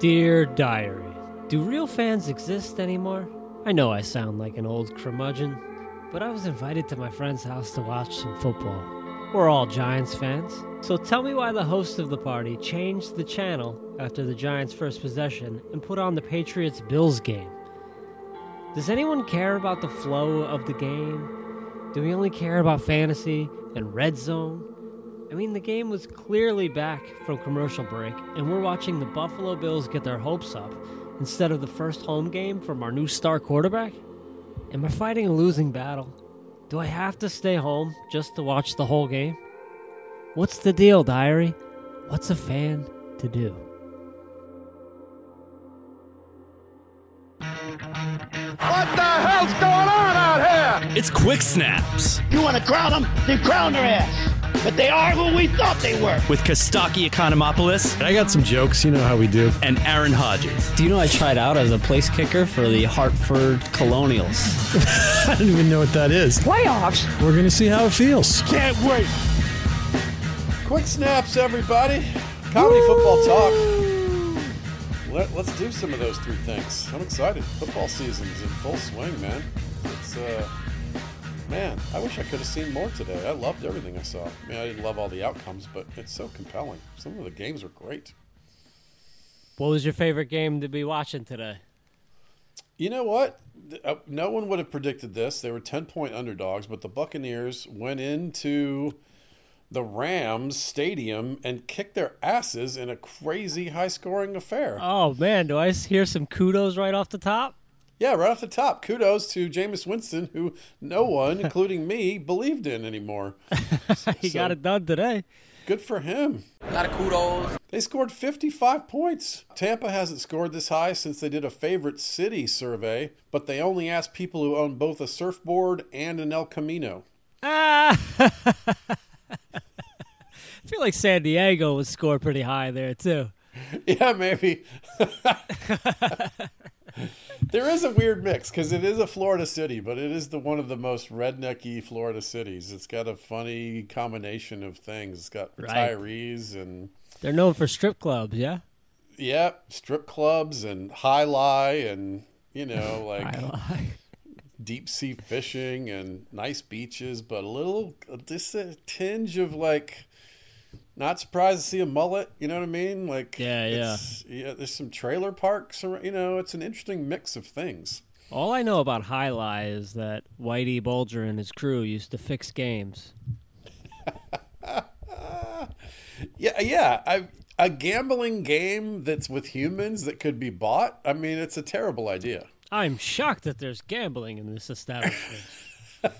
Dear Diary, do real fans exist anymore? I know I sound like an old curmudgeon, but I was invited to my friend's house to watch some football. We're all Giants fans, so tell me why the host of the party changed the channel after the Giants' first possession and put on the Patriots Bills game. Does anyone care about the flow of the game? Do we only care about fantasy and red zone? I mean, the game was clearly back from commercial break, and we're watching the Buffalo Bills get their hopes up instead of the first home game from our new star quarterback? Am I fighting a losing battle? Do I have to stay home just to watch the whole game? What's the deal, diary? What's a fan to do? What the hell's going on out here? It's Quick Snaps You want to crown them? Then crown their ass. But they are who we thought they were. with Kostaki Economopoulos I got some jokes, you know how we do. and Aaron Hodges. Do you know I tried out as a place kicker for the Hartford Colonials? I don't even know what that is. Playoffs? We're going to see how it feels. Can't wait. Quick snaps, everybody. Comedy football talk. Let, let's do some of those three things. I'm excited. Football season's in full swing, man. It's uh, man. I wish I could have seen more today. I loved everything I saw. I mean, I didn't love all the outcomes, but it's so compelling. Some of the games were great. What was your favorite game to be watching today? You know what? Uh, No one would have predicted this. They were 10 point underdogs, but the Buccaneers went into the Rams stadium and kicked their asses in a crazy high scoring affair. Oh man, do I hear some kudos right off the top? Yeah, right off the top, kudos to Jameis Winston, who no one, including me, believed in anymore. He So- got it done today. Good for him. A lot of kudos. They scored 55 points. Tampa hasn't scored this high since they did a favorite city survey, but they only asked people who own both a surfboard and an El Camino. Ah! I feel like San Diego would score pretty high there too. Yeah, maybe. There is a weird mix because it is a Florida city, but it is the one of the most rednecky Florida cities. It's got a funny combination of things. It's got Right. retirees and They're known for strip clubs, yeah. yeah, strip clubs and jai alai and you know like deep sea fishing and nice beaches, but a little uh, just a tinge of like. Not surprised to see a mullet, you know what I mean? Like, Yeah, yeah. it's- yeah. There's some trailer parks, ar- you know. It's an interesting mix of things. All I know about Jai Alai is that Whitey Bulger and his crew used to fix games. Yeah, yeah. I, a gambling game that's with humans that could be bought. I mean, it's a terrible idea. I'm shocked that there's gambling in this establishment.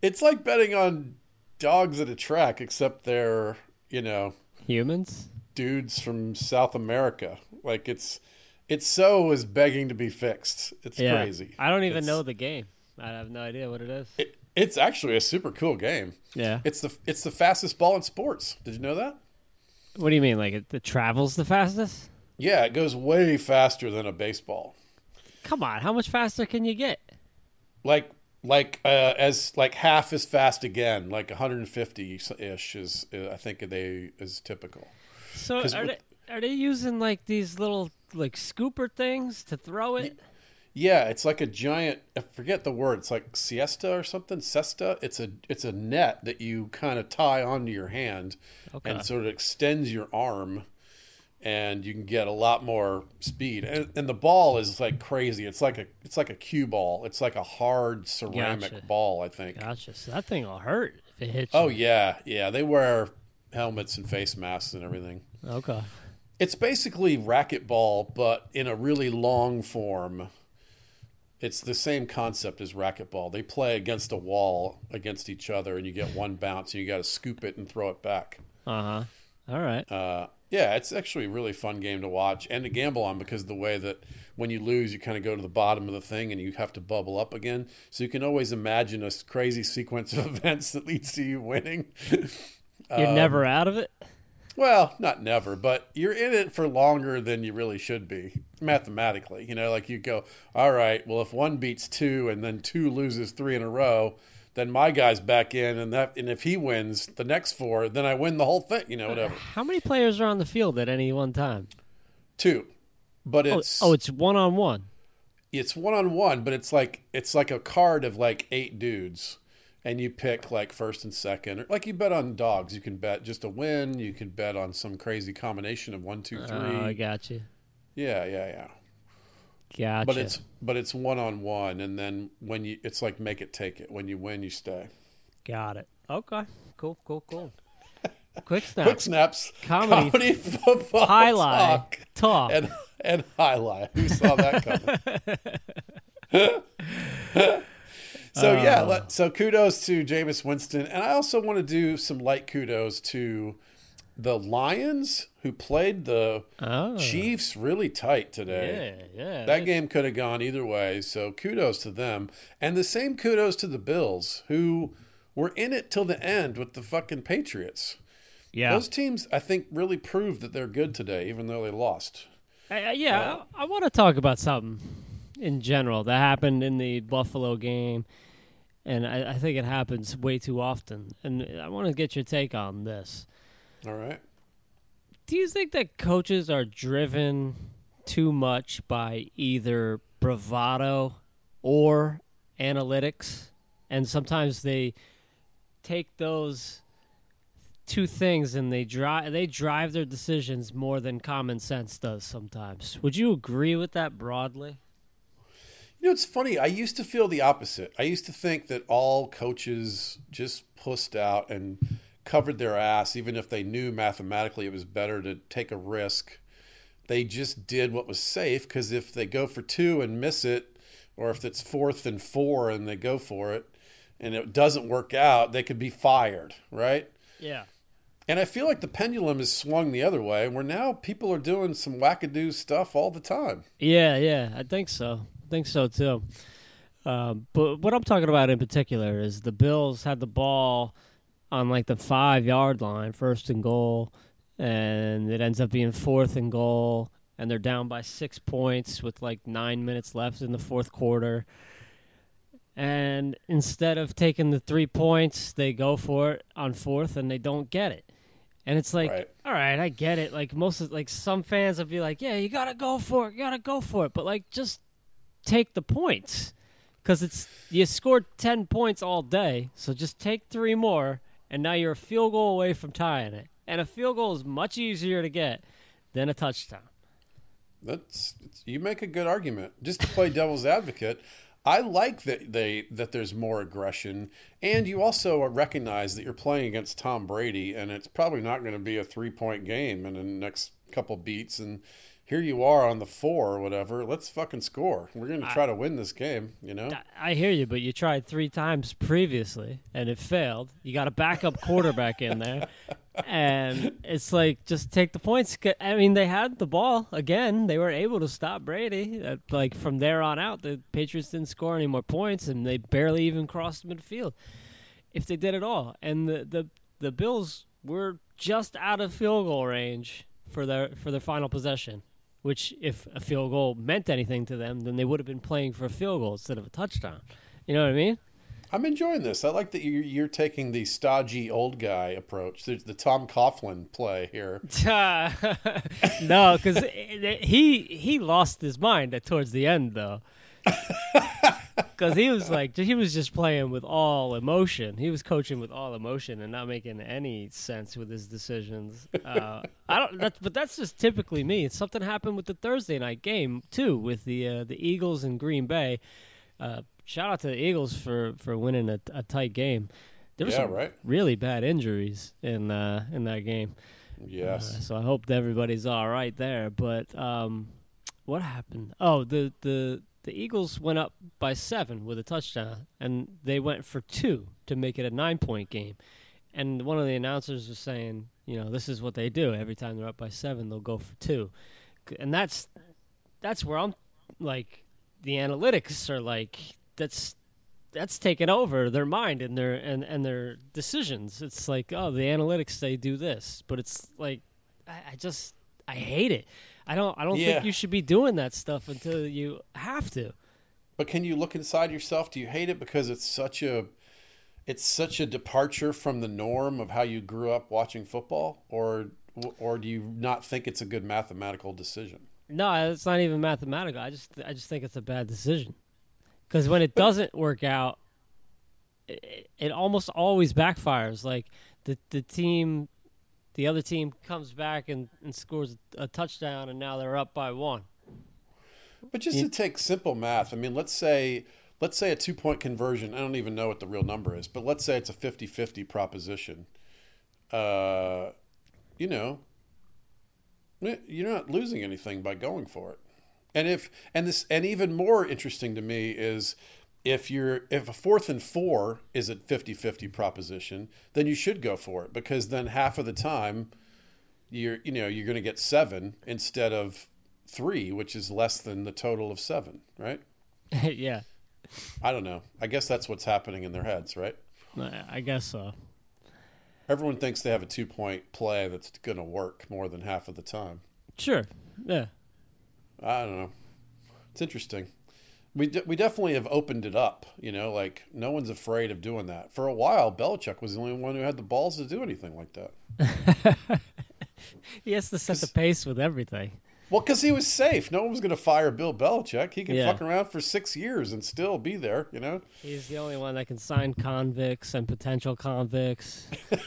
It's like betting on dogs at a track, except they're you know Humans? dudes from South America. Like it's it's so is begging to be fixed. It's Yeah. crazy. I don't even It's- know the game. I have no idea what it is. It, it's actually a super cool game. Yeah. It's the it's the fastest ball in sports. Did you know that? What do you mean? Like it, it travels the fastest? Yeah, it goes way faster than a baseball. Come on, how much faster can you get? Like like uh, as like half as fast again, like 150 ish is uh, I think they is typical. So are they are they using like these little like scooper things to throw it? Yeah, it's like a giant. I forget the word. It's like siesta or something. Cesta. It's a it's a net that you kind of tie onto your hand, and sort of extends your arm, and you can get a lot more speed. And, and the ball is like crazy. It's like a it's like a cue ball. It's like a hard ceramic Gotcha. ball. I think. Gotcha. So that thing will hurt if it hits. You. Oh you. yeah, yeah. They wear helmets and face masks and everything. Okay. It's basically racquetball, but in a really long form. It's the same concept as racquetball. They play against a wall against each other, and you get one bounce, and you got to scoop it and throw it back. Uh huh. All right. Uh, yeah, it's actually a really fun game to watch and to gamble on because the way that when you lose, you kind of go to the bottom of the thing and you have to bubble up again. So you can always imagine a crazy sequence of events that leads to you winning. You're um, never out of it. Well, not never, but you're in it for longer than you really should be mathematically. You know, like you go, all right, well, if one beats two and then two loses three in a row, then my guy's back in, and that, and if he wins the next four, then I win the whole thing. You know, uh, whatever. How many players are on the field at any one time? Two, but Oh, it's oh, it's one on one. it's one on one, but it's like it's like a card of like eight dudes, and you pick like first and second, or like you bet on dogs. You can bet just a win. You can bet on some crazy combination of one, two, uh, three. Oh, I got you. yeah, yeah, yeah. Gotcha. But it's but it's one on one, and then when you it's like make it take it. When you win, you stay. got it. Okay. Cool. Cool. Cool. Quick snaps. Quick snaps, Comedy- football Highlight. talk, Talk. and and highlight. Who saw that coming? so Uh. yeah, let, so kudos to Jameis Winston, and I also want to do some light kudos to the Lions who played the Oh. Chiefs really tight today. Yeah. Yeah. That game could have gone either way, so kudos to them. And the same kudos to the Bills, who were in it till the end with the fucking Patriots. yeah. Those teams, I think, really proved that they're good today, even though they lost. I- yeah, uh, I, I want to talk about something in general that happened in the Buffalo game, and I, I think it happens way too often. And I want to get your take on this. All right. Do you think that coaches are driven too much by either bravado or analytics? And sometimes they take those two things and they drive they drive their decisions more than common sense does sometimes. Would you agree with that broadly? You know, it's funny. I used to feel the opposite. I used to think that all coaches just pussed out and covered their ass, even if they knew mathematically it was better to take a risk. They just did what was safe because if they go for two and miss it, or if it's fourth and four and they go for it and it doesn't work out, they could be fired, right? Yeah. And I feel like the pendulum has swung the other way, where now people are doing some wackadoo stuff all the time. Yeah, yeah, I think so. I think so too. Um, but what I'm talking about in particular is the Bills had the ball on like the five yard line, first and goal, and it ends up being fourth and goal, and they're down by six points with like nine minutes left in the fourth quarter. And instead of taking the three points, they go for it on fourth and they don't get it. And it's like, Right. all right, I get it. Like most of like some fans will be like, yeah, you gotta go for it, you gotta go for it. But like, just take the points, because it's you scored ten points all day, so just take three more, and now you're a field goal away from tying it. And a field goal is much easier to get than a touchdown. That's you make a good argument. Just to play devil's advocate, I like that they that there's more aggression, and you also recognize that you're playing against Tom Brady, and it's probably not going to be a three point game in the next couple beats. And here you are on the four or whatever. Let's fucking score. We're going to try to win this game. You know. I- I hear you, but you tried three times previously and it failed. You got a backup quarterback in there, and it's like just take the points. I mean, they had the ball again. They were able to stop Brady. Uh, Like from there on out, the Patriots didn't score any more points, and they barely even crossed midfield. If they did at all, and the the the Bills were just out of field goal range for their for their final possession. Which, if a field goal meant anything to them, then they would have been playing for a field goal instead of a touchdown. You know what I mean? I'm enjoying this. I like that you're, you're taking the stodgy old guy approach. There's the Tom Coughlin play here. no, because he he lost his mind towards the end though. Because he was like, he was just playing with all emotion. He was coaching with all emotion and not making any sense with his decisions. Uh, I don't. That's, but that's just typically me. Something happened with the Thursday night game too, with the uh, the Eagles and Green Bay. Uh, shout out to the Eagles for for winning a, a tight game. There were Yeah, some right. really bad injuries in uh, in that game. Yes. Uh, so I hope everybody's all right there. But um, what happened? Oh, the the the Eagles went up by seven with a touchdown, and they went for two to make it a nine point game. And one of the announcers was saying, you know, this is what they do every time they're up by seven, they'll go for two, and that's that's where I'm like, the analytics are like that's that's taken over their mind and their and, and their decisions. It's like, oh, the analytics they do this, but it's like, I, I just I hate it. I don't I don't Yeah. think you should be doing that stuff until you have to. But can you look inside yourself? Do you hate it because it's such a it's such a departure from the norm of how you grew up watching football or or do you not think it's a good mathematical decision? No, it's not even mathematical. I just I just think it's a bad decision. Because when it doesn't work out, it, it almost always backfires. Like the the team, the other team comes back and, and scores a touchdown, and now they're up by one. But just to take simple math, I mean, let's say let's say a two point conversion. I don't even know what the real number is, but let's say it's a 50-50 proposition. Uh, you know, eh, you're not losing anything by going for it. And if and this and even more interesting to me is if you're if a fourth and four is a 50-50 proposition, then you should go for it because then half of the time you're you know you're going to get 7 instead of 3, which is less than the total of 7, right? yeah, I don't know. I guess that's what's happening in their heads, right? I guess so. Everyone thinks they have a two-point play that's going to work more than half of the time. Sure. Yeah. I don't know. It's interesting. We de- we definitely have opened it up. You know, like no one's afraid of doing that. For a while, Belichick was the only one who had the balls to do anything like that. He has to set the pace with everything. Well, because he was safe. No one was going to fire Bill Belichick. He can Yeah. fuck around for six years and still be there. You know. He's the only one that can sign convicts and potential convicts.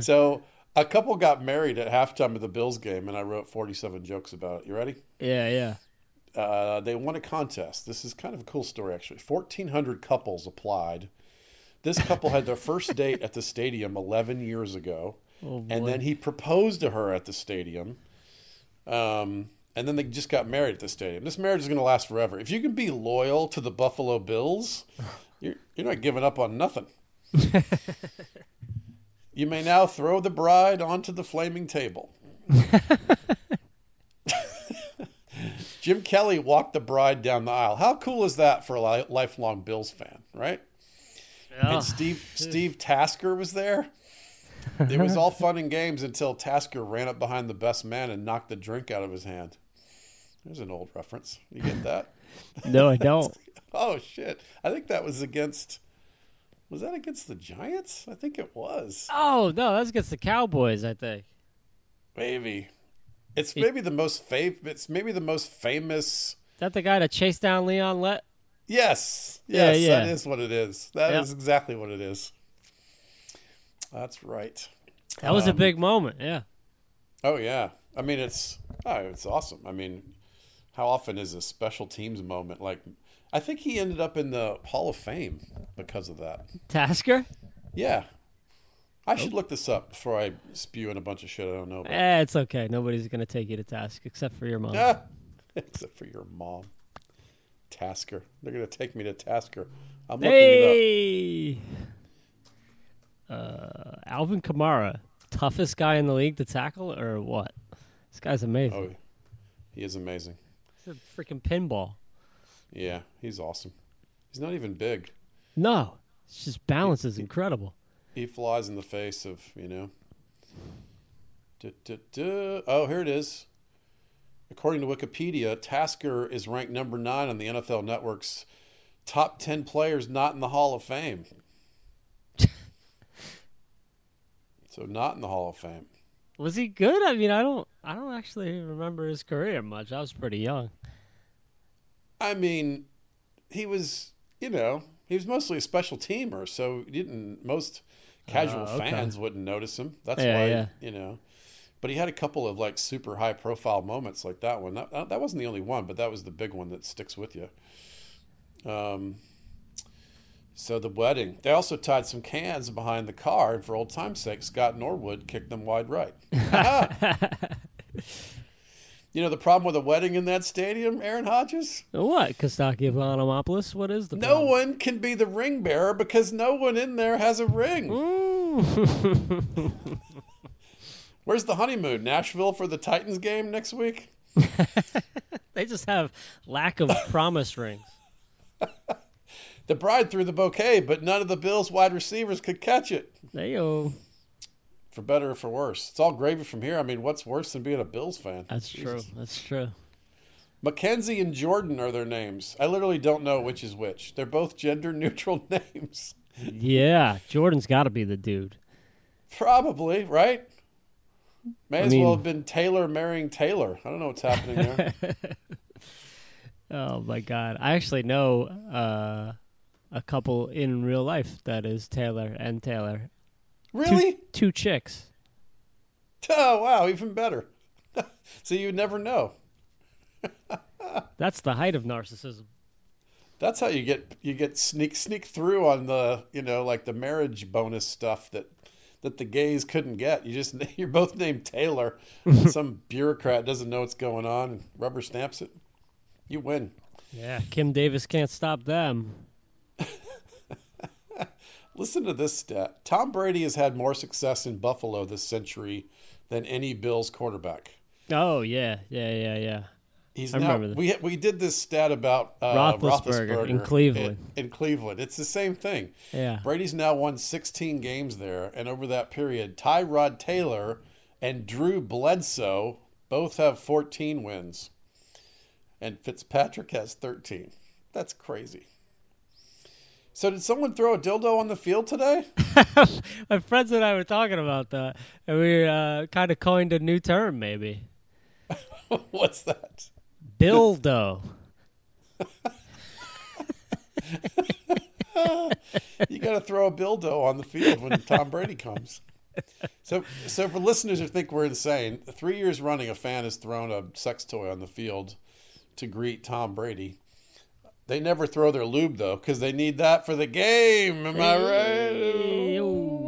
so a couple got married at halftime of the Bills game, and I wrote forty-seven jokes about it. You ready? Yeah, yeah. Uh, they won a contest. This is kind of a cool story, actually. 1,400 couples applied. This couple had their first date at the stadium 11 years ago. and then he proposed to her at the stadium. Um, and then they just got married at the stadium. This marriage is going to last forever. If you can be loyal to the Buffalo Bills, you're, you're not giving up on nothing. you may now throw the bride onto the flaming table. Jim Kelly walked the bride down the aisle. How cool is that for a li- lifelong Bills fan, right? And Steve Steve Tasker was there. It was all fun and games until Tasker ran up behind the best man and knocked the drink out of his hand. There's an old reference. You get that? No, I don't. oh shit! I think that was against. Was that against the Giants? I think it was. Oh no, that's against the Cowboys. I think. Maybe. It's maybe the most It's maybe the most famous. Is that the guy that chased down Leon Lett? Yes, yes, yeah. that is what it is. That is Yep. exactly what it is. That's right. That was a um, big moment. Yeah. Oh yeah. I mean, it's oh, it's awesome. I mean, how often is a special teams moment like? I think he ended up in the Hall of Fame because of that. Tasker? Yeah. I should look this up before I spew in a bunch of shit I don't know about. Eh, it's okay. Nobody's gonna take you to task except for your mom. Ah, except for your mom. Tasker. They're gonna take me to Tasker. I'm looking it Hey. Uh, Alvin Kamara, toughest guy in the league to tackle, or what? This guy's amazing. Oh, he is amazing. He's a freaking pinball. Yeah, he's awesome. He's not even big. No, it's just balance is incredible. He flies in the face of, you know. Duh, duh, duh. Oh, here it is. According to Wikipedia, Tasker is ranked number nine on the NFL Network's top 10 players not in the Hall of Fame. so, not in the Hall of Fame. Was he good? I mean, I don't, I don't actually remember his career much. I was pretty young. I mean, he was, you know, he was mostly a special teamer, so you didn't most casual Oh, okay. fans wouldn't notice him. That's Yeah, why, yeah. you know. But he had a couple of like super high profile moments like that one. That, that wasn't the only one, but that was the big one that sticks with you. Um, so the wedding. They also tied some cans behind the car, and for old time's sake, Scott Norwood kicked them wide right. you know the problem with a wedding in that stadium, Aaron Hodges? What, Kostaki Economopoulos? What is the No problem? one can be the ring bearer because no one in there has a ring. Where's the honeymoon? Nashville for the Titans game next week? They just have lack of promise rings. The bride threw the bouquet, but none of the Bills wide receivers could catch it. Go. For better or for worse. It's all gravy from here. I mean, what's worse than being a Bills fan? That's true. That's true. Mackenzie and Jordan are their names. I literally don't know which is which. They're both gender neutral names. Yeah, Jordan's got to be the dude. Probably, right? May I as mean- well have been Taylor marrying Taylor. I don't know what's happening there. Oh my god, I actually know uh, a couple in real life that is Taylor and Taylor. Really? Two, two chicks. Oh, wow, even better. so you would never know. That's the height of narcissism. That's how you get you get sneak sneak through on the you know like the marriage bonus stuff that that the gays couldn't get. You just you're both named Taylor. Some bureaucrat doesn't know what's going on and rubber stamps it. You win. Yeah, Kim Davis can't stop them. Listen to this stat. Tom Brady has had more success in Buffalo this century than any Bills quarterback. Oh yeah, yeah, yeah, yeah. He's I now, remember this. we we did this stat about uh, Roethlisberger in Cleveland. In, in Cleveland, it's the same thing. Yeah. Brady's now won 16 games there, and over that period, Tyrod Taylor and Drew Bledsoe both have 14 wins, and Fitzpatrick has 13. That's crazy. So, did someone throw a dildo on the field today? My friends and I were talking about that, and we uh, kind of coined a new term, maybe. What's that? Bildo. You got to throw a dildo on the field when Tom Brady comes. So, so for listeners who think we're insane, three years running, a fan has thrown a sex toy on the field to greet Tom Brady. They never throw their lube though, because they need that for the game. Am I right? Oh.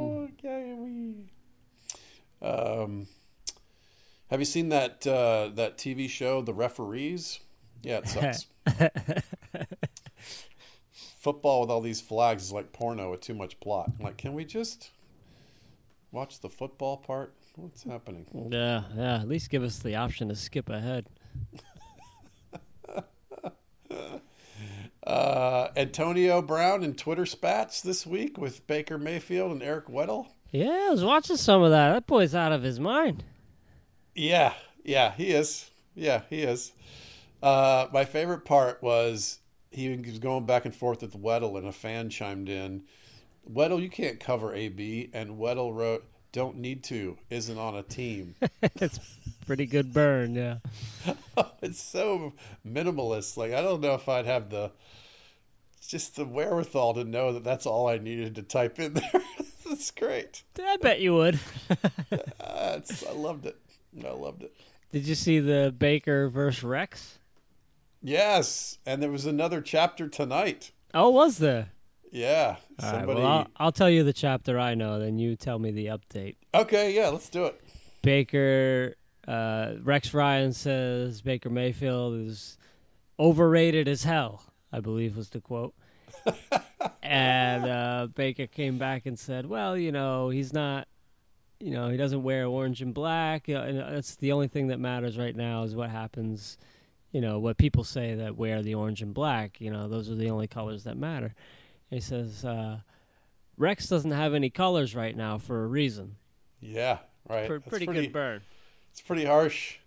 Um, have you seen that uh, that TV show, The Referees? Yeah, it sucks. Football with all these flags is like porno with too much plot. I'm like, can we just watch the football part? What's happening? Yeah, yeah. At least give us the option to skip ahead. Uh, Antonio Brown and Twitter spats this week with Baker Mayfield and Eric Weddle. Yeah, I was watching some of that. That boy's out of his mind. Yeah, yeah, he is. Yeah, he is. Uh, my favorite part was he was going back and forth with Weddle, and a fan chimed in, "Weddle, you can't cover AB," and Weddle wrote, "Don't need to. Isn't on a team." it's pretty good burn. Yeah. it's so minimalist. Like I don't know if I'd have the just the wherewithal to know that that's all I needed to type in there. that's great. I bet you would. Uh, it's, I loved it. I loved it. Did you see the Baker versus Rex? Yes, and there was another chapter tonight. Oh, was there? Yeah, All right, somebody. well, I'll, I'll tell you the chapter I know, then you tell me the update. Okay, yeah, let's do it. Baker, uh, Rex Ryan says Baker Mayfield is overrated as hell, I believe was the quote. and uh, Baker came back and said, well, you know, he's not, you know, he doesn't wear orange and black. uh, And that's the only thing that matters right now is what happens, you know, what people say that wear the orange and black. You know, those are the only colors that matter. And he says, uh, Rex doesn't have any colors right now for a reason. Yeah, right. Pre- That's pretty, good burn. It's pretty harsh.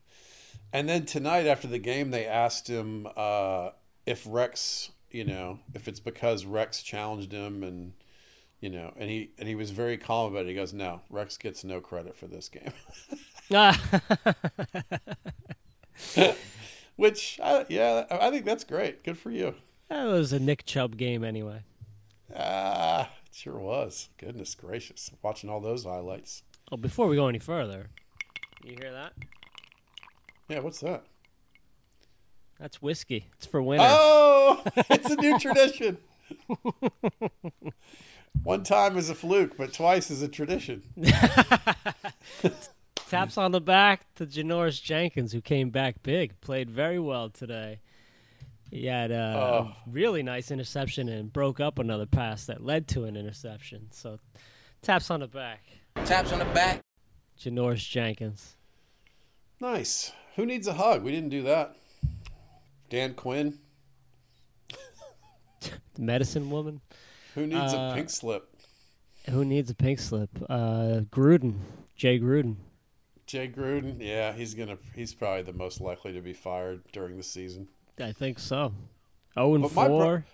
And then tonight after the game, they asked him uh, if Rex, you know, if it's because Rex challenged him, and you know, and he and he was very calm about it. He goes, "No, Rex gets no credit for this game," Which, I, yeah, I think that's great. Good for you. That was a Nick Chubb game anyway. Ah, it sure was. Goodness gracious. Watching all those highlights. Oh, before we go any further, you hear that? Yeah, what's that? That's whiskey. It's for winners. Oh, it's a new tradition. One time is a fluke, but twice is a tradition. Taps on the back to Janoris Jenkins, who came back big, played very well today. He had a Oh. really nice interception and broke up another pass that led to an interception. So, taps on the back. Taps on the back. Janoris Jenkins. Nice. Who needs a hug? We didn't do that. Dan Quinn. The medicine woman. Who needs Uh, a pink slip? Who needs a pink slip? Uh, Gruden. Jay Gruden. Jay Gruden. Yeah, he's gonna. He's probably the most likely to be fired during the season. I think so. Oh and But my bro- four.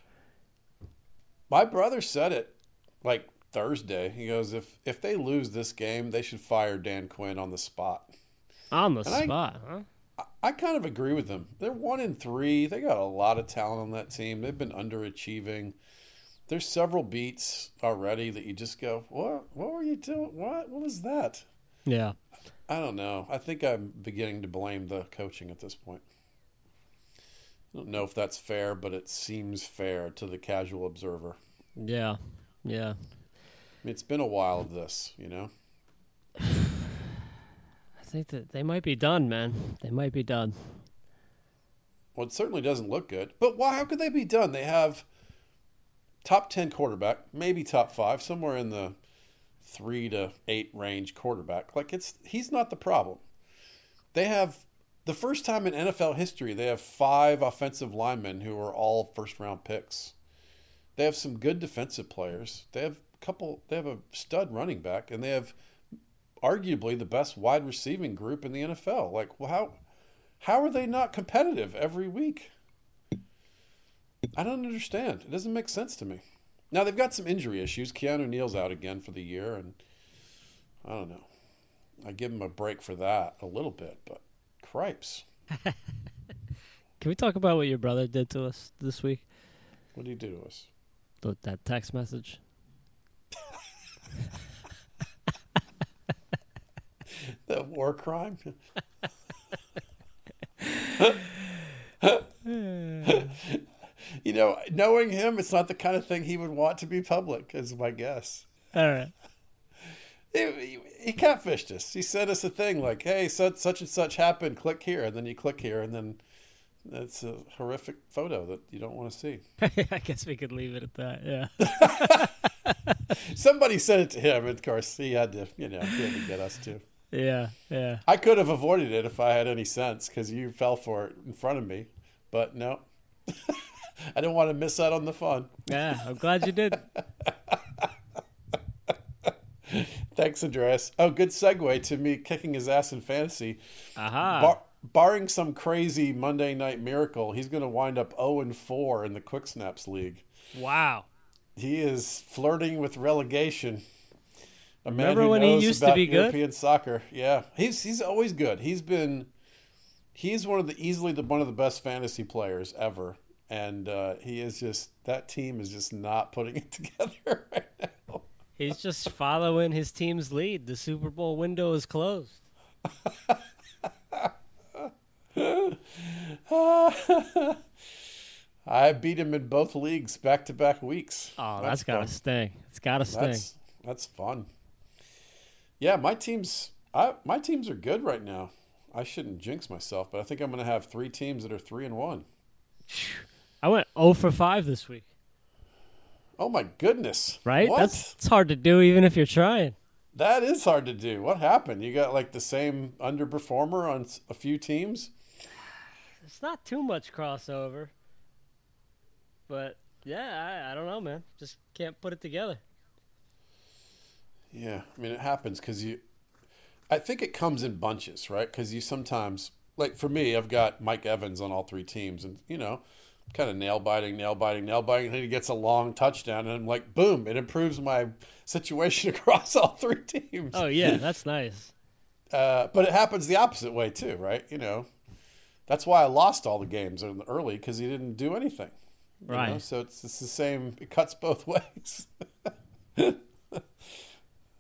My brother said it like Thursday. He goes, if if they lose this game, they should fire Dan Quinn on the spot. on the and I- spot, huh? I kind of agree with him. They're one in three. They got a lot of talent on that team. They've been underachieving. There's several beats already that you just go, what? What were you doing? What? What was that? Yeah. I don't know. I think I'm beginning to blame the coaching at this point. I don't know if that's fair, but it seems fair to the casual observer. Yeah. Yeah. It's been a while of this, you know. I think that they might be done, man. They might be done. Well, it certainly doesn't look good. But why? How could they be done? They have top ten quarterback, maybe top five, somewhere in the three to eight range quarterback. Like it's he's not the problem. They have the first time in NFL history they have five offensive linemen who are all first round picks. They have some good defensive players. They have a couple. They have a stud running back, and they have arguably the best wide receiving group in the NFL. Like, well, how how are they not competitive every week? I don't understand. It doesn't make sense to me. Now they've got some injury issues. Keanu Neal's out again for the year, and I don't know. I give him a break for that a little bit, but cripes, Can we talk about what your brother did to us this week? what did he do to us? Th- That text message. The war crime. you know, knowing him, it's not the kind of thing he would want to be public, is my guess. All right. He, he, he catfished us. He sent us a thing like, "Hey, such such and such happened. Click here," and then you click here, and then it's a horrific photo that you don't want to see. I guess we could leave it at that. Yeah. Somebody sent it to him, and of course he had to, you know, he had to get us too. Yeah. Yeah. I could have avoided it if I had any sense, because you fell for it in front of me. But no, I didn't want to miss out on the fun. Yeah. I'm glad you did. Thanks, Andreas. Oh, good segue to me kicking his ass in fantasy. Aha. Bar- barring some crazy Monday night miracle, he's going to wind up 0 and 4 in the Quick Snaps League. wow. He is flirting with relegation. A man Remember when he used to be good? European soccer. Yeah, he's he's always good. He's been he's one of the easily the one of the best fantasy players ever, and uh, he is just that team is just not putting it together right now. He's just following his team's lead. The Super Bowl window is closed. I beat him in both leagues back to back weeks. Oh, that's gotta sting. It's gotta sting. That's that's fun. Yeah, my teams I my teams are good right now. I shouldn't jinx myself, but I think I'm going to have three teams that are 3 and 1. I went 0 for 5 this week. Oh my goodness. Right? What? That's it's hard to do even if you're trying. That is hard to do. What happened? You got like the same underperformer on a few teams? It's not too much crossover. But yeah, I, I don't know, man. Just can't put it together. Yeah, I mean it happens because you. I think it comes in bunches, right? Because you sometimes, like for me, I've got Mike Evans on all three teams, and you know, kind of nail biting, nail biting, nail biting, and then he gets a long touchdown, and I'm like, boom! It improves my situation across all three teams. Oh yeah, that's nice. Uh, but it happens the opposite way too, right? You know, That's why I lost all the games in- early because he didn't do anything. Right. know? So it's, it's the same. It cuts both ways.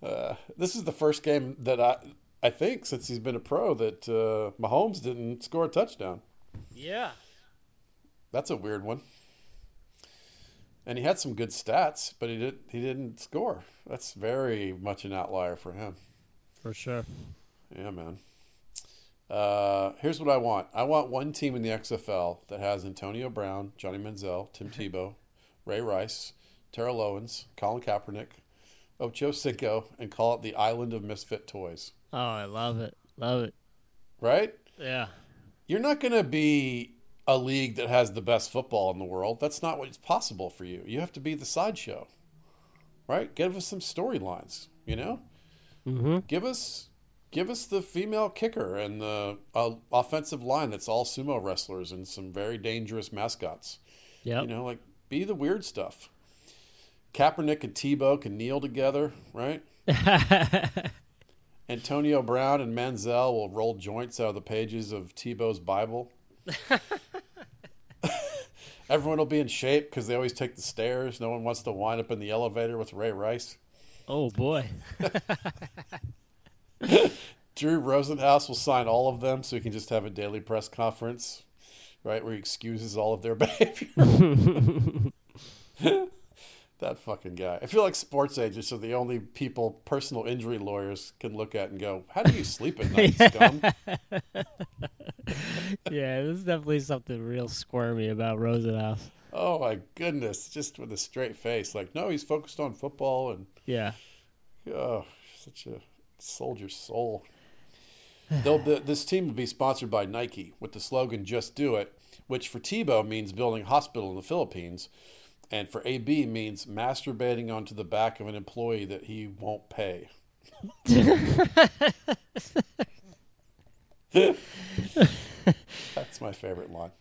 uh, this is the first game that I I think since he's been a pro that uh, Mahomes didn't score a touchdown. Yeah. That's a weird one. And he had some good stats, but he did he didn't score. That's very much an outlier for him. For sure. Yeah, man. Uh, here's what I want. I want one team in the XFL that has Antonio Brown, Johnny Manziel, Tim Tebow, Ray Rice, Terrell Owens, Colin Kaepernick, Ocho Cinco, and call it the Island of Misfit Toys. Oh, I love it. Love it. Right? Yeah. You're not going to be a league that has the best football in the world. That's not what's possible for you. You have to be the sideshow. Right? Give us some storylines, you know? Mm-hmm. give us give us the female kicker and the uh, offensive line that's all sumo wrestlers and some very dangerous mascots. Yep. You know, like be the weird stuff. Kaepernick and Tebow can kneel together, right? Antonio Brown and Manziel will roll joints out of the pages of Tebow's Bible. Everyone will be in shape because they always take the stairs. No one wants to wind up in the elevator with Ray Rice. oh boy. Drew Rosenhaus will sign all of them so he can just have a daily press conference, right, where he excuses all of their behavior. that fucking guy. I feel like sports agents are the only people personal injury lawyers can look at and go, How do you sleep at night, scum? yeah, there's definitely something real squirmy about Rosenhaus. Oh my goodness. Just with a straight face. Like, no, he's focused on football and Yeah. Oh, such a soldier soul. They'll this team will be sponsored by Nike with the slogan "Just Do It," which for Tebow means building a hospital in the Philippines, and for AB means masturbating onto the back of an employee that he won't pay. That's my favorite line.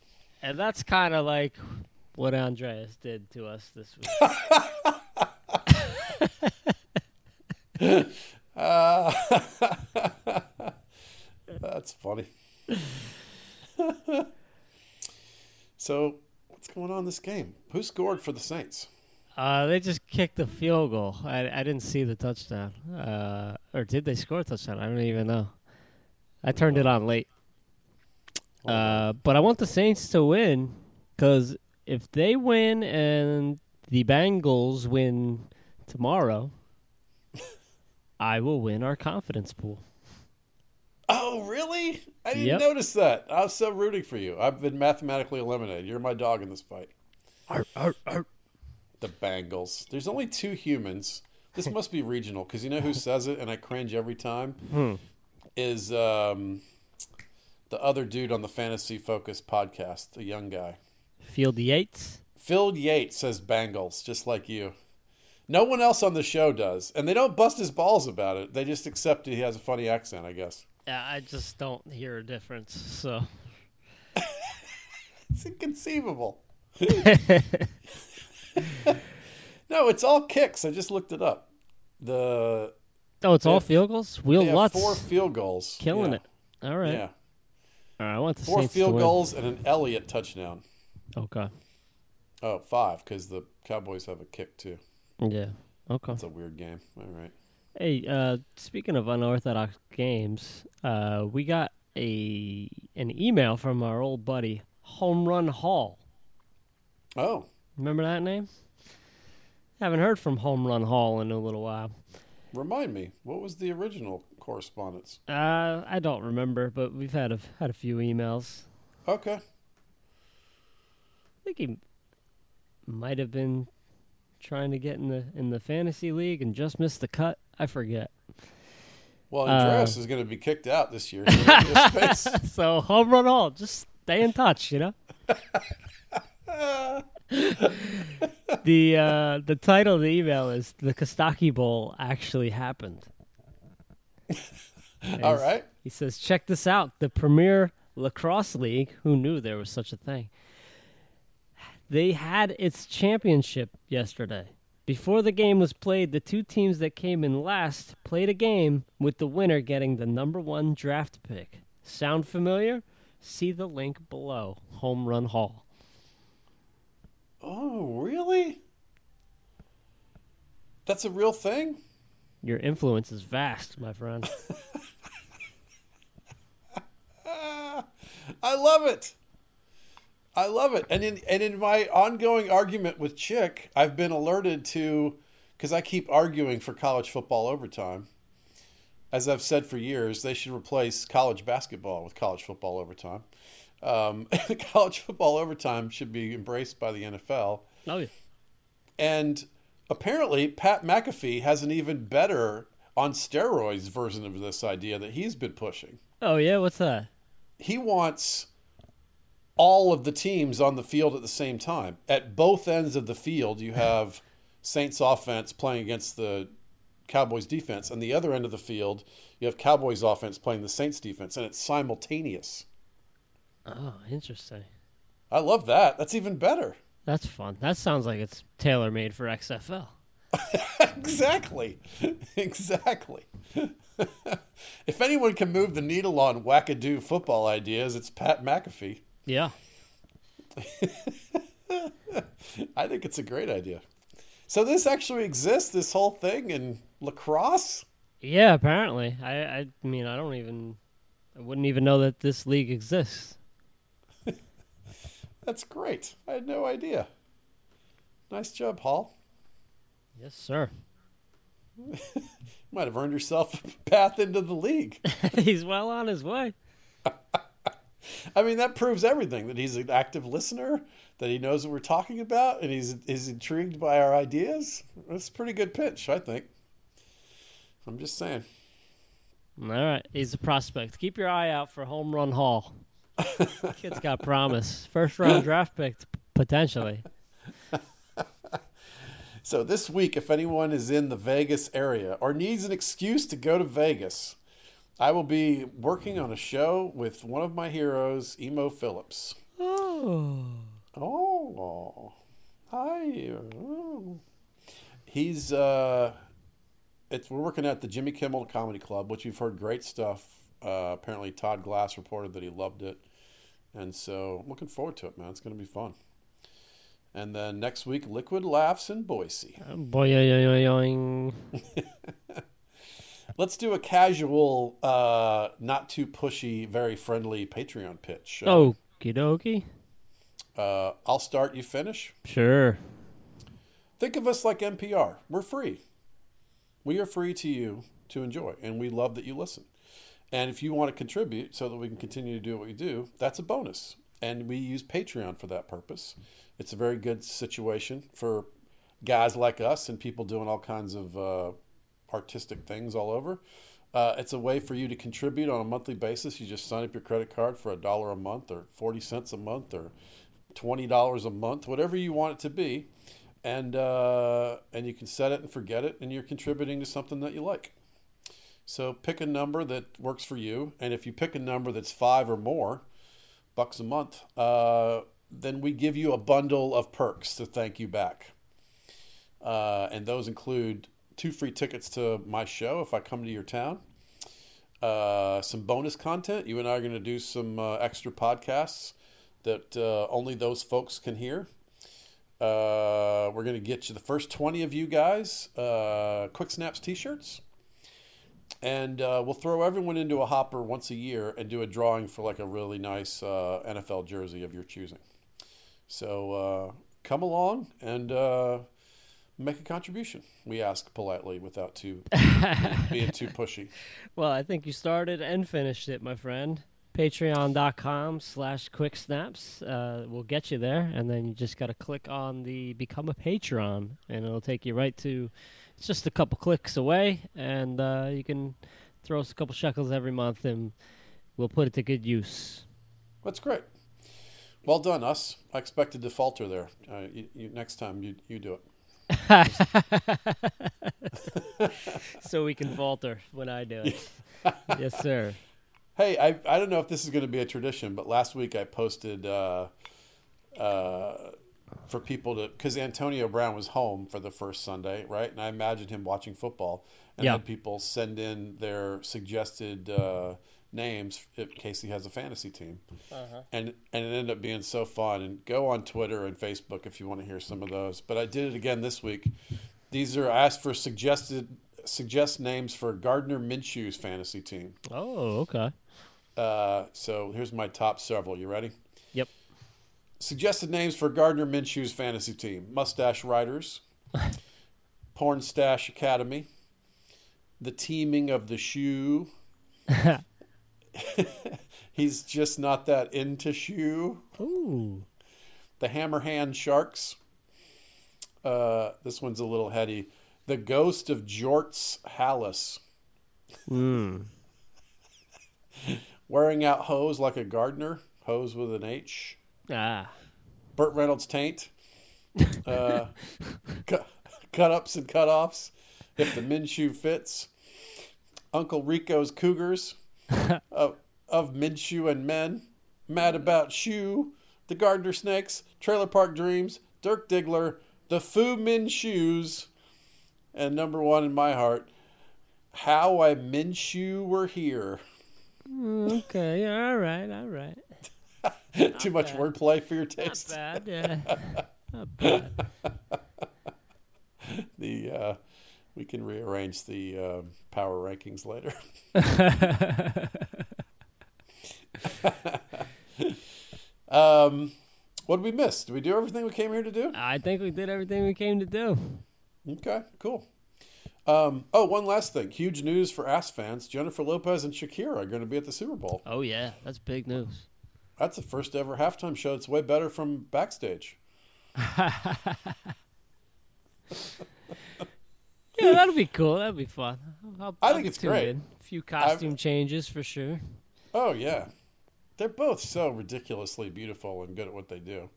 And that's kind of like what Andreas did to us this week. Uh, that's funny. so, what's going on in this game? Who scored for the Saints? Uh, they just kicked a field goal. I, I didn't see the touchdown. Uh, or did they score a touchdown? I don't even know. I turned it on late. Uh, but I want the Saints to win because if they win and the Bengals win tomorrow, I will win our confidence pool. Oh, really? I didn't Yep. notice that. I was so rooting for you. I've been mathematically eliminated. You're my dog in this fight. The Bengals. There's only two humans. This must be regional because you know who says it, and I cringe every time. Is um, the other dude on the Fantasy Focus podcast, the young guy. Field Yates. Phil Yates says Bengals, just like you. No one else on the show does, and they don't bust his balls about it. They just accept he has a funny accent, I guess. Yeah, I just don't hear a difference. So It's inconceivable. no, it's all kicks. I just looked it up. The oh, it's all have- field goals. Have Lutz four field goals, killing Yeah. it. All right. Yeah, All right. I want the four Saints field goals and an Elliott touchdown. Okay. Oh, five because the Cowboys have a kick too. Yeah. Okay. It's a weird game. All right. Hey, uh, speaking of unorthodox games, uh, we got a an email from our old buddy Home Run Hall. Oh, Remember that name? Haven't heard from Home Run Hall in a little while. remind me, what was the original correspondence? Uh, I don't remember, but we've had a had a few emails. Okay. I think he might have been trying to get in the in the fantasy league and just missed the cut. I forget. Well, Uh, Andreas is going to be kicked out this year. So maybe his space- So Home Run Hall, just stay in touch, you know. the uh, the title of the email is "The Kostaki Bowl actually happened." All right. He says, "Check this out: the Premier Lacrosse League. Who knew there was such a thing? They had its championship yesterday. Before the game was played, the two teams that came in last played a game with the winner getting the number one draft pick. Sound familiar? See the link below. Home Run Hall. Oh, really? That's a real thing? Your influence is vast, my friend. I love it. I love it. And in and in my ongoing argument with Chick, I've been alerted to because I keep arguing for college football overtime. As I've said for years, they should replace college basketball with college football overtime. Um, college football overtime should be embraced by the NFL. Oh yeah. And apparently, Pat McAfee has an even better on steroids version of this idea that he's been pushing. Oh yeah. What's that? He wants all of the teams on the field at the same time. At both ends of the field, you have Saints offense playing against the Cowboys defense, and the other end of the field, you have Cowboys offense playing the Saints defense, and it's simultaneous. Oh, interesting. I love that. That's even better. That's fun. That sounds like it's tailor made for XFL. exactly. exactly. if anyone can move the needle on wackadoo football ideas, it's Pat McAfee. Yeah. I think it's a great idea. So this actually exists, this whole thing in lacrosse? Yeah, apparently. I I mean, I don't even I wouldn't even know that this league exists. That's great. I had no idea. Nice job, Hall. Yes, sir. Might have earned yourself a path into the league. He's well on his way. I mean, that proves everything that he's an active listener, that he knows what we're talking about, and he's, he's intrigued by our ideas. That's a pretty good pitch, I think. I'm just saying. All right, he's a prospect. Keep your eye out for Home Run Hall. Kid's got promise. First round draft pick, potentially. So this week, if anyone is in the Vegas area or needs an excuse to go to Vegas, I will be working on a show with one of my heroes, Emo Philips. Oh. Oh, hi. Oh. He's uh, it's we're working at the Jimmy Kimmel Comedy Club, which you've heard great stuff. Uh, apparently, Todd Glass reported that he loved it, and so I'm looking forward to it, man. It's going to be fun. And then next week, Liquid Laughs in Boise. Boy. Let's do a casual, uh, not too pushy, very friendly Patreon pitch. Uh, Okie dokie. uh, I'll start. You finish. Sure. Think of us like NPR. We're free. We are free to you to enjoy, and we love that you listen. And if you want to contribute so that we can continue to do what we do, that's a bonus. And we use Patreon for that purpose. It's a very good situation for guys like us and people doing all kinds of uh, artistic things all over. Uh, it's a way for you to contribute on a monthly basis. You just sign up your credit card for a dollar a month, or forty cents a month, or twenty dollars a month, whatever you want it to be, and uh, and you can set it and forget it, and you're contributing to something that you like. So pick a number that works for you, and if you pick a number that's five or more bucks a month, uh, then we give you a bundle of perks to thank you back. Uh, and those include two free tickets to my show if I come to your town, uh, some bonus content. You and I are going to do some uh, extra podcasts that uh, only those folks can hear. Uh, we're going to get you the first 20 of you guys uh, Quick Snaps t shirts. And uh, we'll throw everyone into a hopper once a year and do a drawing for like a really nice NFL jersey of your choosing. So come along and make a contribution. We ask politely without too being too pushy. Well, I think you started and finished it, my friend. Patreon.com slash quick snaps uh, will get you there, and then you just got to click on the become a patron, and it'll take you right to it's just a couple clicks away, and uh, you can throw us a couple shekels every month, and we'll put it to good use. That's great. Well done, us. I expected to falter there. Uh, you, you, next time, you, you do it. So we can falter when I do it. yes, sir. Hey, I, I don't know if this is going to be a tradition, but last week I posted uh, uh, for people to because Antonio Brown was home for the first Sunday, right? And I imagined him watching football, and Yeah. had people send in their suggested uh, names in case he has a fantasy team, and and it ended up being so fun. And go on Twitter and Facebook if you want to hear some of those. But I did it again this week. These are asked for suggested suggest names for Gardner Minshew's fantasy team. Oh, okay. Uh, so here's my top several. You ready? Yep. Suggested names for Gardner Minshew's fantasy team: Mustache Riders, Porn Stash Academy, The Teaming of the Shoe. He's just not that into shoe. Ooh. The Hammerhand Sharks. Uh, this one's a little heady. The Ghost of Jorts Halas. Wearing out hose like a gardener. Hose with an H. Ah. Burt Reynolds taint. Uh, cut, cut ups and cut offs. If the Minshew fits. Uncle Rico's Cougars. of, of Minshew and Men. Mad About Shoe. The Gardener Snakes. Trailer Park Dreams. Dirk Diggler. The Fu Min Shoes. And number one in my heart. How I Minshew were here. Okay. All right. All right. Too much wordplay for your Not taste. bad. Yeah. Not bad. the uh, we can rearrange the uh, power rankings later. um, what did we miss? Did we do everything we came here to do? I think we did everything we came to do. Okay, cool. Um, oh, one last thing. Huge news for Ass fans. Jennifer Lopez and Shakira are going to be at the Super Bowl. Oh yeah, that's big news. That's the first ever halftime show. It's way better from backstage. Yeah, that'll be cool. That'll be fun. I'll, I I'll think it's great. in. A few costume changes for sure. Oh yeah, they're both so ridiculously beautiful and good at what they do.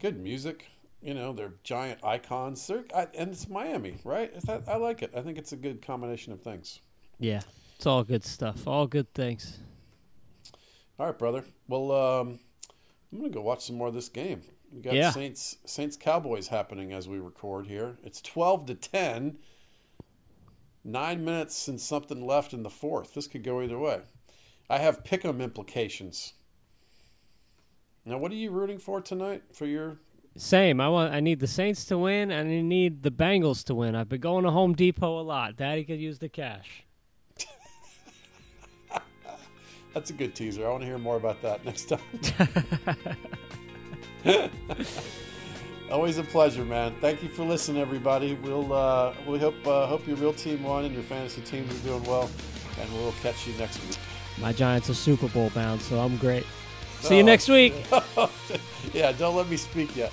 Good music, you know, they're giant icons. They're, I, and it's Miami, right? Is that, I like it. I think it's a good combination of things. Yeah, it's all good stuff. All good things. All right, brother. Well, um, I'm gonna go watch some more of this game. We got Yeah. Saints Saints Cowboys happening as we record here. It's 12 to 10. Nine minutes and something left in the fourth. This could go either way. I have pick'em implications. Now, what are you rooting for tonight for your? Same. I want. I need the Saints to win, and I need the Bengals to win. I've been going to Home Depot a lot. Daddy could use the cash. That's a good teaser. I want to hear more about that next time. Always a pleasure, man. Thank you for listening, everybody. We'll uh, we hope uh, hope your real team won and your fantasy teams are doing well, and we'll catch you next week. My Giants are Super Bowl bound, so I'm great. See you next week. yeah, don't let me speak yet.